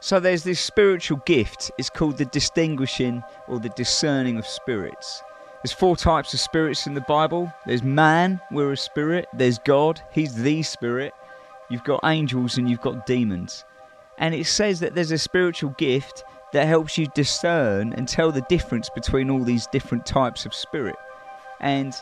So there's this spiritual gift. It's called the distinguishing or the discerning of spirits. There's four types of spirits in the Bible. There's man, we're a spirit. There's God, he's the spirit. You've got angels and you've got demons. And it says that there's a spiritual gift that helps you discern and tell the difference between all these different types of spirit. And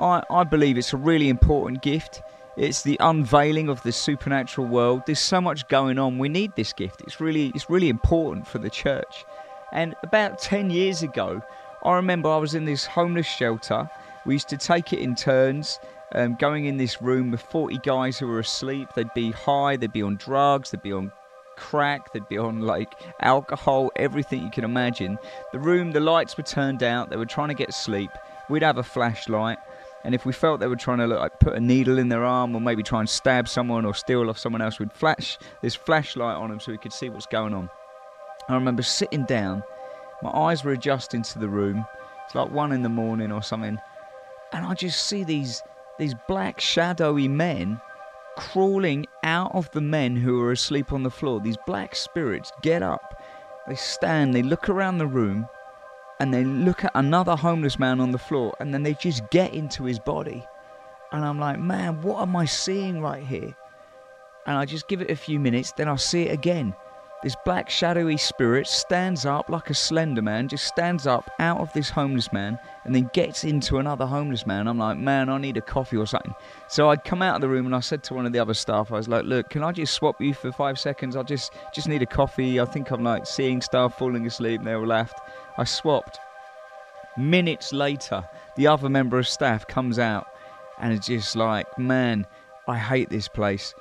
I, I believe it's a really important gift. It's the unveiling of the supernatural world. There's so much going on. We need this gift. It's really it's really important for the church. And about 10 years ago, I remember I was in this homeless shelter. We used to take it in turns, um, going in this room with 40 guys who were asleep. They'd be high, they'd be on drugs, they'd be on crack, they'd be on like alcohol, everything you can imagine. The room, the lights were turned out, they were trying to get sleep. We'd have a flashlight and if we felt they were trying to like put a needle in their arm or maybe try and stab someone or steal off someone else, we'd flash this flashlight on them so we could see what's going on. I remember sitting down, my eyes were adjusting to the room. It's like one in the morning or something, and I just see these these black shadowy men crawling out of the men who are asleep on the floor. These black spirits get up, they stand, they look around the room, and they look at another homeless man on the floor and then they just get into his body. And I'm like, man, what am I seeing right here? And I just give it a few minutes, then I see it again. This black shadowy spirit stands up like a slender man, just stands up out of this homeless man and then gets into another homeless man. I'm like, man, I need a coffee or something. So I'd come out of the room and I said to one of the other staff, I was like, look, can I just swap you for five seconds? I just just need a coffee. I think I'm like seeing stuff, falling asleep. And they all laughed. I swapped. Minutes later, the other member of staff comes out and is just like, man, I hate this place.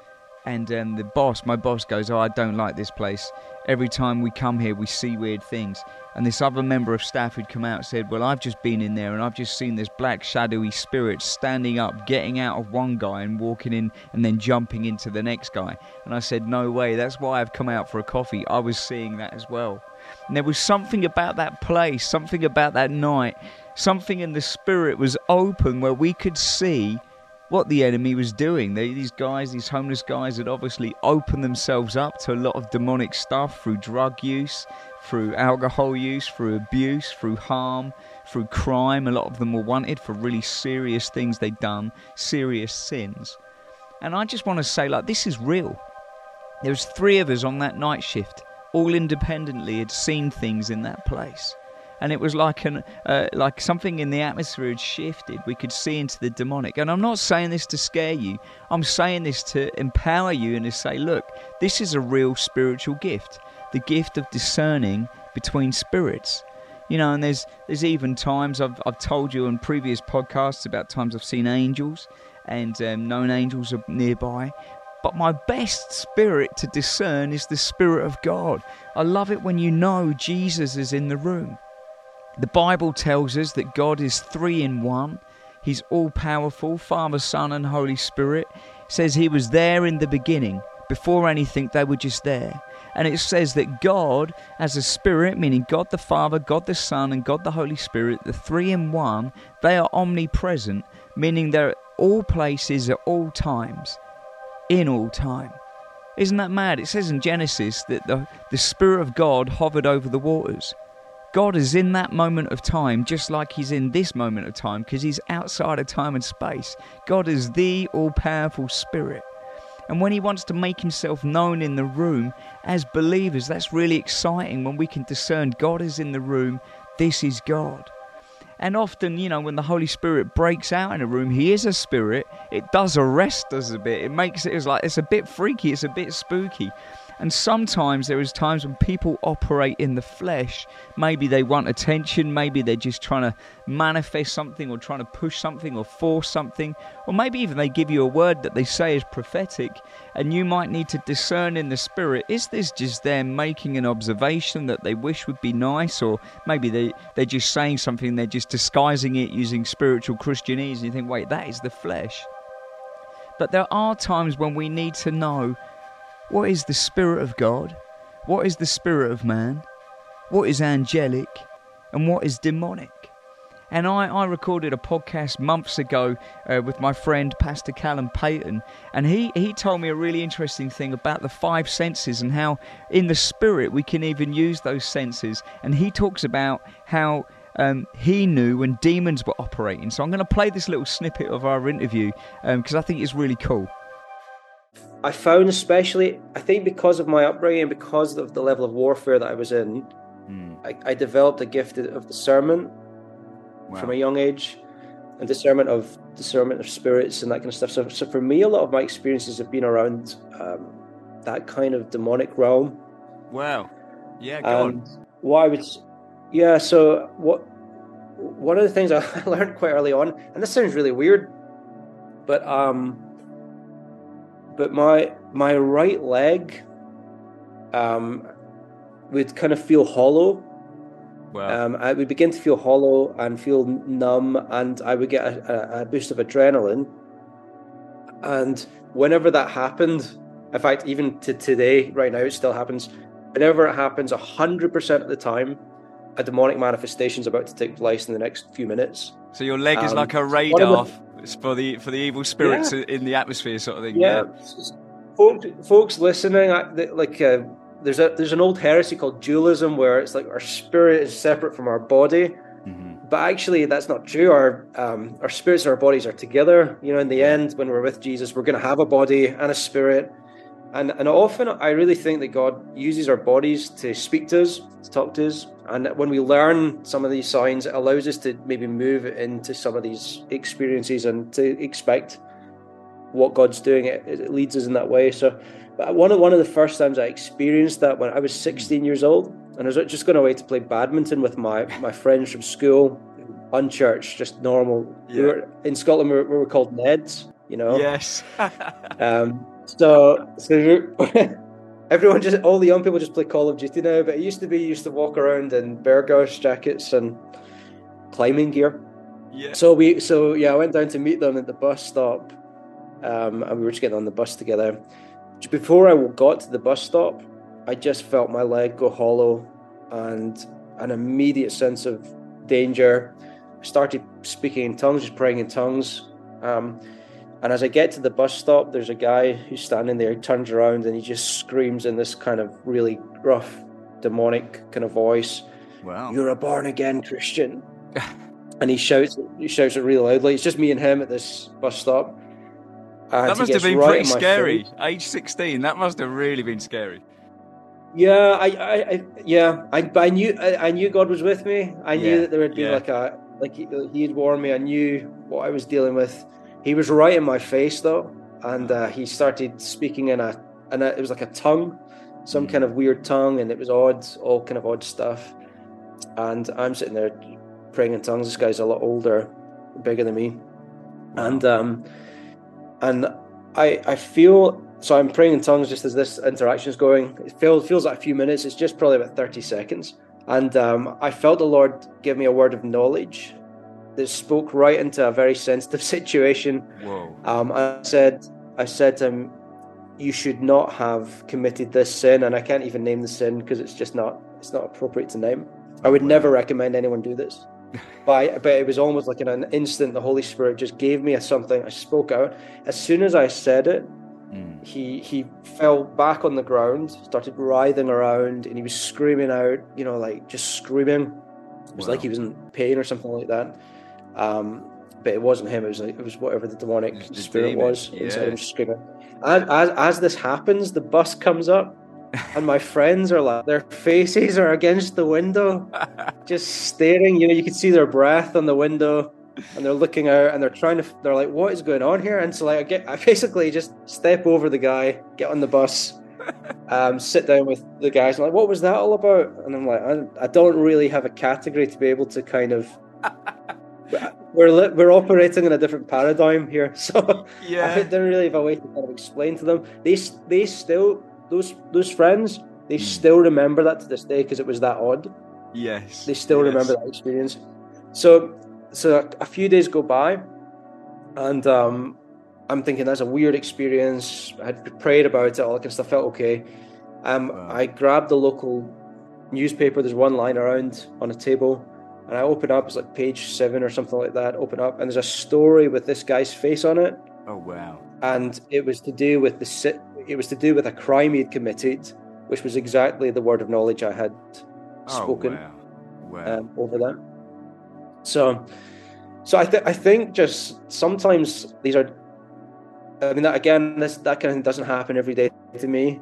And um, the boss, my boss, goes, Oh, I don't like this place. Every time we come here, we see weird things. And this other member of staff who'd come out said, Well, I've just been in there and I've just seen this black, shadowy spirit standing up, getting out of one guy and walking in and then jumping into the next guy. And I said, No way, that's why I've come out for a coffee. I was seeing that as well. And there was something about that place, something about that night, something in the spirit was open where we could see what the enemy was doing. They, these guys, these homeless guys, had obviously opened themselves up to a lot of demonic stuff through drug use, through alcohol use, through abuse, through harm, through crime. A lot of them were wanted for really serious things they'd done, serious sins. And I just want to say, like, this is real. There was three of us on that night shift, all independently had seen things in that place and it was like an uh, like something in the atmosphere had shifted. We could see into the demonic. And I'm not saying this to scare you. I'm saying this to empower you and to say, look, this is a real spiritual gift, the gift of discerning between spirits. You know, and there's there's even times I've I've told you in previous podcasts about times I've seen angels and um, known angels are nearby. But my best spirit to discern is the Spirit of God. I love it when you know Jesus is in the room. The Bible tells us that God is three in one. He's all powerful, Father, Son, and Holy Spirit. It says He was there in the beginning. Before anything, they were just there. And it says that God, as a spirit, meaning God the Father, God the Son, and God the Holy Spirit, the three in one, they are omnipresent, meaning they're at all places at all times, in all time. Isn't that mad? It says in Genesis that the, the Spirit of God hovered over the waters. God is in that moment of time just like He's in this moment of time because He's outside of time and space. God is the all powerful Spirit. And when He wants to make Himself known in the room, as believers, that's really exciting when we can discern God is in the room, this is God. And often, you know, when the Holy Spirit breaks out in a room, He is a spirit. It does arrest us a bit. It makes it, it's like it's a bit freaky. It's a bit spooky. And sometimes there is times when people operate in the flesh. Maybe they want attention, maybe they're just trying to manifest something or trying to push something or force something, or maybe even they give you a word that they say is prophetic, and you might need to discern in the spirit is this just them making an observation that they wish would be nice, or maybe they, they're just saying something, they're just disguising it using spiritual Christianese, and you think, wait, that is the flesh. But there are times when we need to know what is the Spirit of God? What is the Spirit of man? What is angelic? And what is demonic? And I, I recorded a podcast months ago uh, with my friend Pastor Calum Paton, and he, he told me a really interesting thing about the five senses and how in the spirit we can even use those senses. And he talks about how um, he knew when demons were operating. So I'm going to play this little snippet of our interview because um, I think it's really cool. I found, especially, I think because of my upbringing, because of the level of warfare that I was in, mm. I, I, developed a gift of discernment wow. from a young age, and discernment of discernment of spirits and that kind of stuff. So, so for me, a lot of my experiences have been around um, that kind of demonic realm. Wow. Yeah. Go and on. What I would, yeah. So what? One of the things I learned quite early on, and this sounds really weird, but um but my my right leg um, would kind of feel hollow. Wow. Um, I would begin to feel hollow and feel numb, and I would get a, a, boost of adrenaline. And whenever that happened, in fact, even to today, right now, it still happens. Whenever it happens, hundred percent of the time, a demonic manifestation is about to take place in the next few minutes. So your leg is um, like a radar it's for the for the evil spirits yeah. in the atmosphere, sort of thing. Yeah, yeah. Folks, folks listening, I, like uh, there's a there's an old heresy called dualism where it's like our spirit is separate from our body, mm-hmm. but actually that's not true. Our um, our spirits and our bodies are together. You know, in the end, when we're with Jesus, we're going to have a body and a spirit. And, and often I really think that God uses our bodies to speak to us, to talk to us, and when we learn some of these signs, it allows us to maybe move into some of these experiences and to expect what God's doing. It, it leads us in that way. So, but one of one of the first times I experienced that when I was 16 years old, and I was just going away to play badminton with my my friends from school, unchurched, just normal. Yeah. We were in Scotland. We were, we were called Neds. You know. Yes. um. So so. everyone just all the young people just play Call of Duty now. But it used to be you used to walk around in Berghaus jackets and climbing gear. Yeah. So we so yeah, I went down to meet them at the bus stop, um, and we were just getting on the bus together. Before I got to the bus stop, I just felt my leg go hollow, and an immediate sense of danger. I started speaking in tongues, just praying in tongues. Um, and as I get to the bus stop, there's a guy who's standing there. He turns around and he just screams in this kind of really rough, demonic kind of voice. Wow! You're a born again Christian. and he shouts, he shouts it really loudly. It's just me and him at this bus stop. And that must have been right pretty scary. Age sixteen, that must have really been scary. Yeah, I, I, I yeah, I, I knew, I, I, knew God was with me. I knew yeah, that there would be yeah. like a, like he, he had warned me. I knew what I was dealing with he was right in my face though, and uh, he started speaking in a, and it was like a tongue, some kind of weird tongue, and it was odd, all kind of odd stuff. And I'm sitting there praying in tongues. This guy's a lot older, bigger than me, and um, and I I feel so I'm praying in tongues just as this interaction is going. It feels feels like a few minutes. It's just probably about thirty seconds, and um, I felt the Lord give me a word of knowledge that spoke right into a very sensitive situation. Whoa. Um, I said, I said to him, you should not have committed this sin, and I can't even name the sin because it's just not, it's not appropriate to name. I would wow. never recommend anyone do this. but, I, but it was almost like in an instant, the Holy Spirit just gave me a something. I spoke out. As soon as I said it, mm. he he fell back on the ground, started writhing around, and he was screaming out. You know, like just screaming. It was wow. like he was in pain or something like that. Um, but it wasn't him. It was like, it was whatever the demonic the spirit demon. was yeah. inside him screaming. As, as as this happens, the bus comes up, and my friends are like, their faces are against the window, just staring. You know, you can see their breath on the window, and they're looking out, and they're trying to. They're like, "What is going on here?" And so, like, I get, I basically just step over the guy, get on the bus, um, sit down with the guys. I'm like, "What was that all about?" And I'm like, I, I don't really have a category to be able to kind of we're we're operating in a different paradigm here, so yeah. I didn't really have a way to kind of explain to them. They they still those those friends they mm. still remember that to this day because it was that odd. Yes, they still yes. remember that experience. So so a few days go by, and um, I'm thinking that's a weird experience. I had prayed about it, all that kind of stuff. Felt okay. Um, wow. I grabbed the local newspaper. There's one lying around on a table and I open up, it's like page seven or something like that. Open up, and there's a story with this guy's face on it. Oh wow! And it was to do with the it was to do with a crime he'd committed, which was exactly the word of knowledge I had spoken oh, wow. Wow. Um, over that. So, so I think I think just sometimes these are. I mean, that again, this that kind of thing doesn't happen every day to me.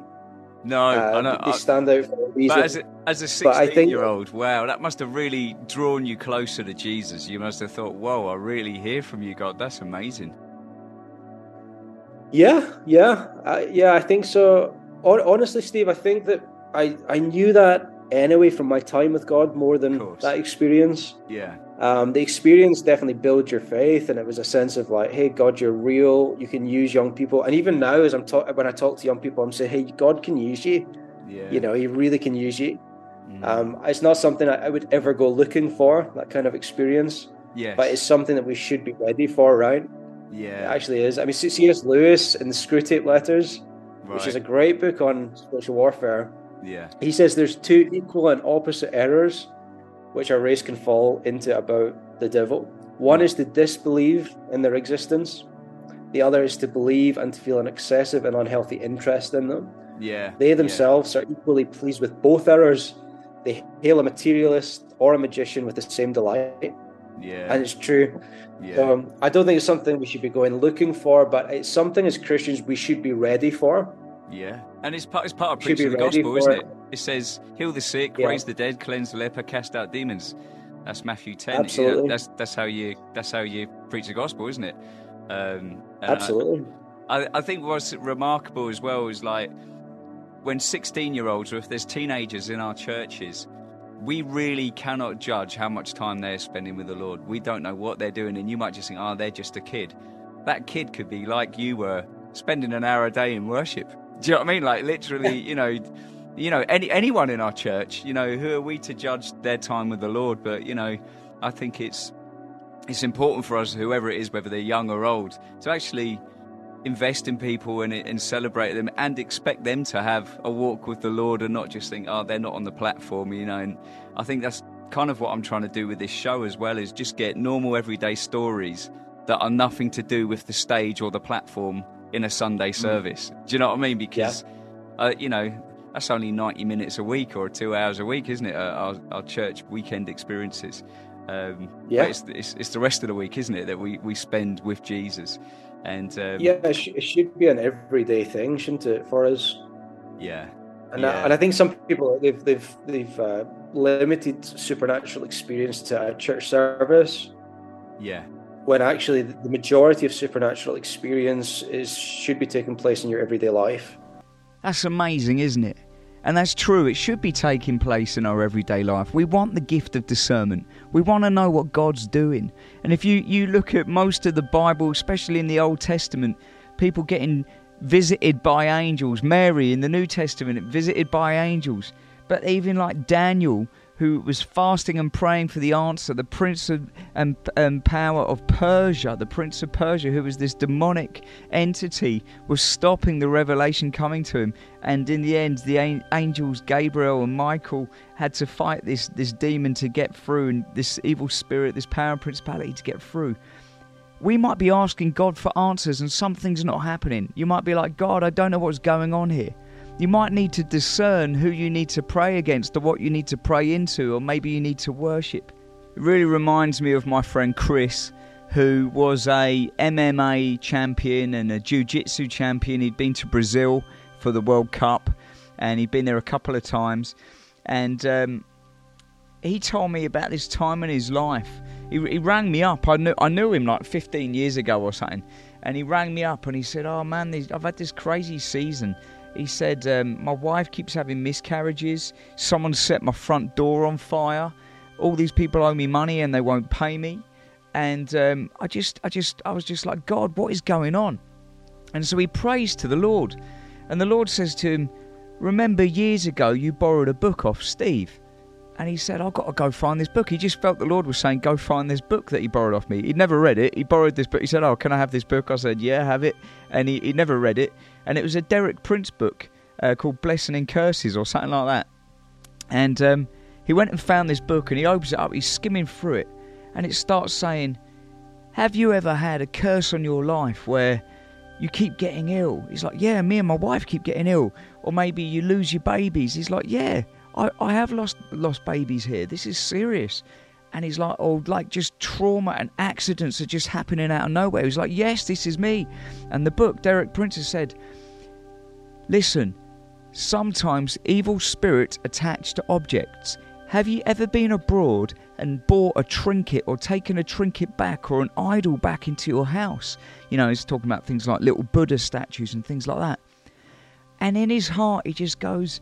No, uh, I know. They stand out for a reason. But as a, as a 16 year old, wow, that must have really drawn you closer to Jesus. You must have thought, whoa, I really hear from you, God. That's amazing. Yeah, yeah, uh, yeah, I think so. Honestly, Steve, I think that I, I knew that anyway from my time with God more than that experience. Yeah. Um, the experience definitely builds your faith, and it was a sense of like, hey, God, you're real. You can use young people, and even now, as I'm talking, when I talk to young people, I'm saying, hey, God can use you. Yeah. You know, He really can use you. Mm. Um, it's not something I, I, would ever go looking for that kind of experience. Yeah. But it's something that we should be ready for, right? Yeah. It actually is. I mean, C.S. Lewis in the Screwtape Letters, right. which is a great book on spiritual warfare. Yeah. He says there's two equal and opposite errors which a race can fall into about the devil. One is to disbelieve in their existence. The other is to believe and to feel an excessive and unhealthy interest in them. Yeah. They themselves yeah. are equally pleased with both errors. They hail a materialist or a magician with the same delight. Yeah. And it's true. Yeah. So I don't think it's something we should be going looking for, but it's something as Christians we should be ready for. Yeah, and it's part, it's part of preaching the gospel, isn't it? it? It says, heal the sick, yeah. raise the dead, cleanse the leper, cast out demons. That's Matthew 10. Absolutely. That's, that's, how you, that's how you preach the gospel, isn't it? Um, Absolutely. I, I think what's remarkable as well is like when 16 year olds, or if there's teenagers in our churches, we really cannot judge how much time they're spending with the Lord. We don't know what they're doing, and you might just think, oh, they're just a kid. That kid could be like you were, spending an hour a day in worship. Do you know what I mean? Like literally, you know, you know, any anyone in our church, you know, who are we to judge their time with the Lord? But you know, I think it's it's important for us, whoever it is, whether they're young or old, to actually invest in people and, and celebrate them and expect them to have a walk with the Lord and not just think, oh, they're not on the platform, you know. And I think that's kind of what I'm trying to do with this show as well is just get normal everyday stories that are nothing to do with the stage or the platform in a Sunday mm. service. Mm. Do you know what I mean? Because, yeah. uh, you know, that's only 90 minutes a week or two hours a week, isn't it? Our, our church weekend experiences. Um, yeah. It's, it's, it's, the rest of the week, isn't it, that we, we spend with Jesus. And um, yeah, it, sh- it, should be an everyday thing, shouldn't it, for us? Yeah. And, yeah. I, and I think some people they've they've they've uh, limited supernatural experience to a church service. Yeah when actually the majority of supernatural experience is should be taking place in your everyday life. That's amazing, isn't it? And that's true, it should be taking place in our everyday life. We want the gift of discernment. We want to know what God's doing. And if you, you look at most of the Bible, especially in the Old Testament, people getting visited by angels, Mary in the New Testament, visited by angels. But even like Daniel, who was fasting and praying for the answer, the prince of, and, and power of Persia, the prince of Persia, who was this demonic entity, was stopping the revelation coming to him. And in the end, the angels Gabriel and Michael had to fight this, this demon to get through, and this evil spirit, this power and principality to get through we might be asking God for answers and something's not happening. You might be like, God, I don't know what's going on here. You might need to discern who you need to pray against or what you need to pray into, or maybe you need to worship. It really reminds me of my friend Chris, who was a MMA champion and a Jiu Jitsu champion. He'd been to Brazil for the World Cup and he'd been there a couple of times. And um, he told me about this time in his life. He, he rang me up. I knew, I knew him like 15 years ago or something. And he rang me up and he said, Oh man, I've had this crazy season he said, um, My wife keeps having miscarriages. Someone set my front door on fire. All these people owe me money and they won't pay me. And um, I just, I just, I was just like, God, what is going on? And so he prays to the Lord. And the Lord says to him, Remember years ago you borrowed a book off Steve. And he said, I've got to go find this book. He just felt the Lord was saying, Go find this book that he borrowed off me. He'd never read it. He borrowed this book. He said, Oh, can I have this book? I said, Yeah, have it. And he, he never read it and it was a Derek Prince book uh, called Blessing and Curses or something like that. And um, He went and found this book and he opens it up, he's skimming through it, and it starts saying, Have you ever had a curse on your life where you keep getting ill? He's like, Yeah, me and my wife keep getting ill. Or maybe you lose your babies. He's like, Yeah, I, I have lost lost babies here. This is serious. And he's like, oh, like just trauma and accidents are just happening out of nowhere. He's like, yes, this is me. And the book, Derek Prince has said, listen, sometimes evil spirits attach to objects. Have you ever been abroad and bought a trinket or taken a trinket back or an idol back into your house? You know, he's talking about things like little Buddha statues and things like that. And in his heart, he just goes,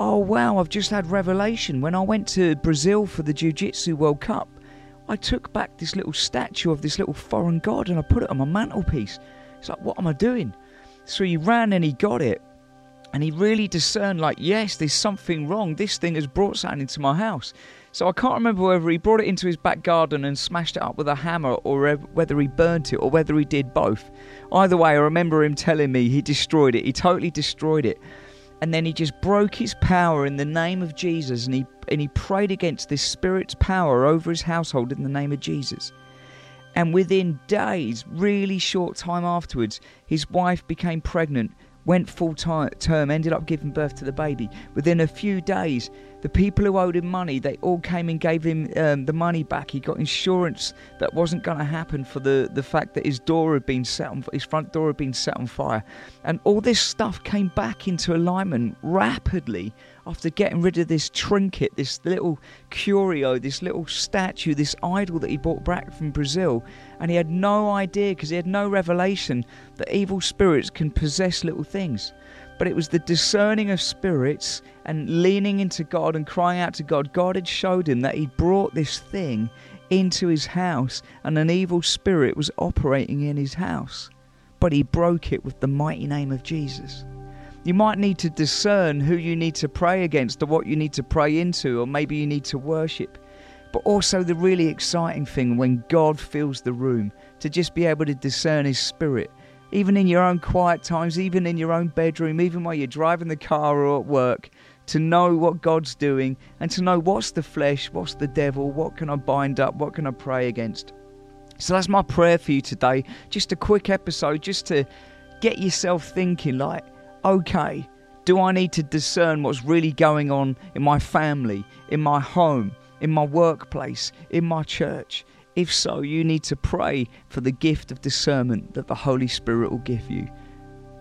Oh, wow, I've just had revelation. When I went to Brazil for the Jiu Jitsu World Cup, I took back this little statue of this little foreign god and I put it on my mantelpiece. It's like, what am I doing? So he ran and he got it and he really discerned like yes there's something wrong this thing has brought something into my house so i can't remember whether he brought it into his back garden and smashed it up with a hammer or whether he burnt it or whether he did both either way i remember him telling me he destroyed it he totally destroyed it and then he just broke his power in the name of jesus and he and he prayed against this spirit's power over his household in the name of jesus. And within days really short time afterwards his wife became pregnant went full term, ended up giving birth to the baby. Within a few days, the people who owed him money, they all came and gave him um, the money back. He got insurance that wasn't going to happen for the, the fact that his door had been set on, his front door had been set on fire. And all this stuff came back into alignment rapidly after getting rid of this trinket, this little curio, this little statue, this idol that he brought back from Brazil. And he had no idea because he had no revelation that evil spirits can possess little things but it was the discerning of spirits and leaning into God and crying out to God. God had showed him that he brought this thing into his house and an evil spirit was operating in his house. But he broke it with the mighty name of Jesus. You might need to discern who you need to pray against or what you need to pray into, or maybe you need to worship. But also, the really exciting thing when God fills the room to just be able to discern His Spirit even in your own quiet times, even in your own bedroom, even while you're driving the car or at work, to know what God's doing and to know what's the flesh, what's the devil, what can I bind up, what can I pray against. So that's my prayer for you today. Just a quick episode, just to get yourself thinking like, okay, do I need to discern what's really going on in my family, in my home, in my workplace, in my church? If so, you need to pray for the gift of discernment that the Holy Spirit will give you.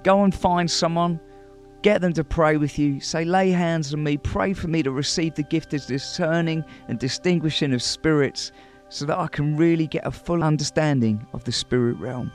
Go and find someone, get them to pray with you. Say, lay hands on me, pray for me to receive the gift of discerning and distinguishing of spirits so that I can really get a full understanding of the spirit realm.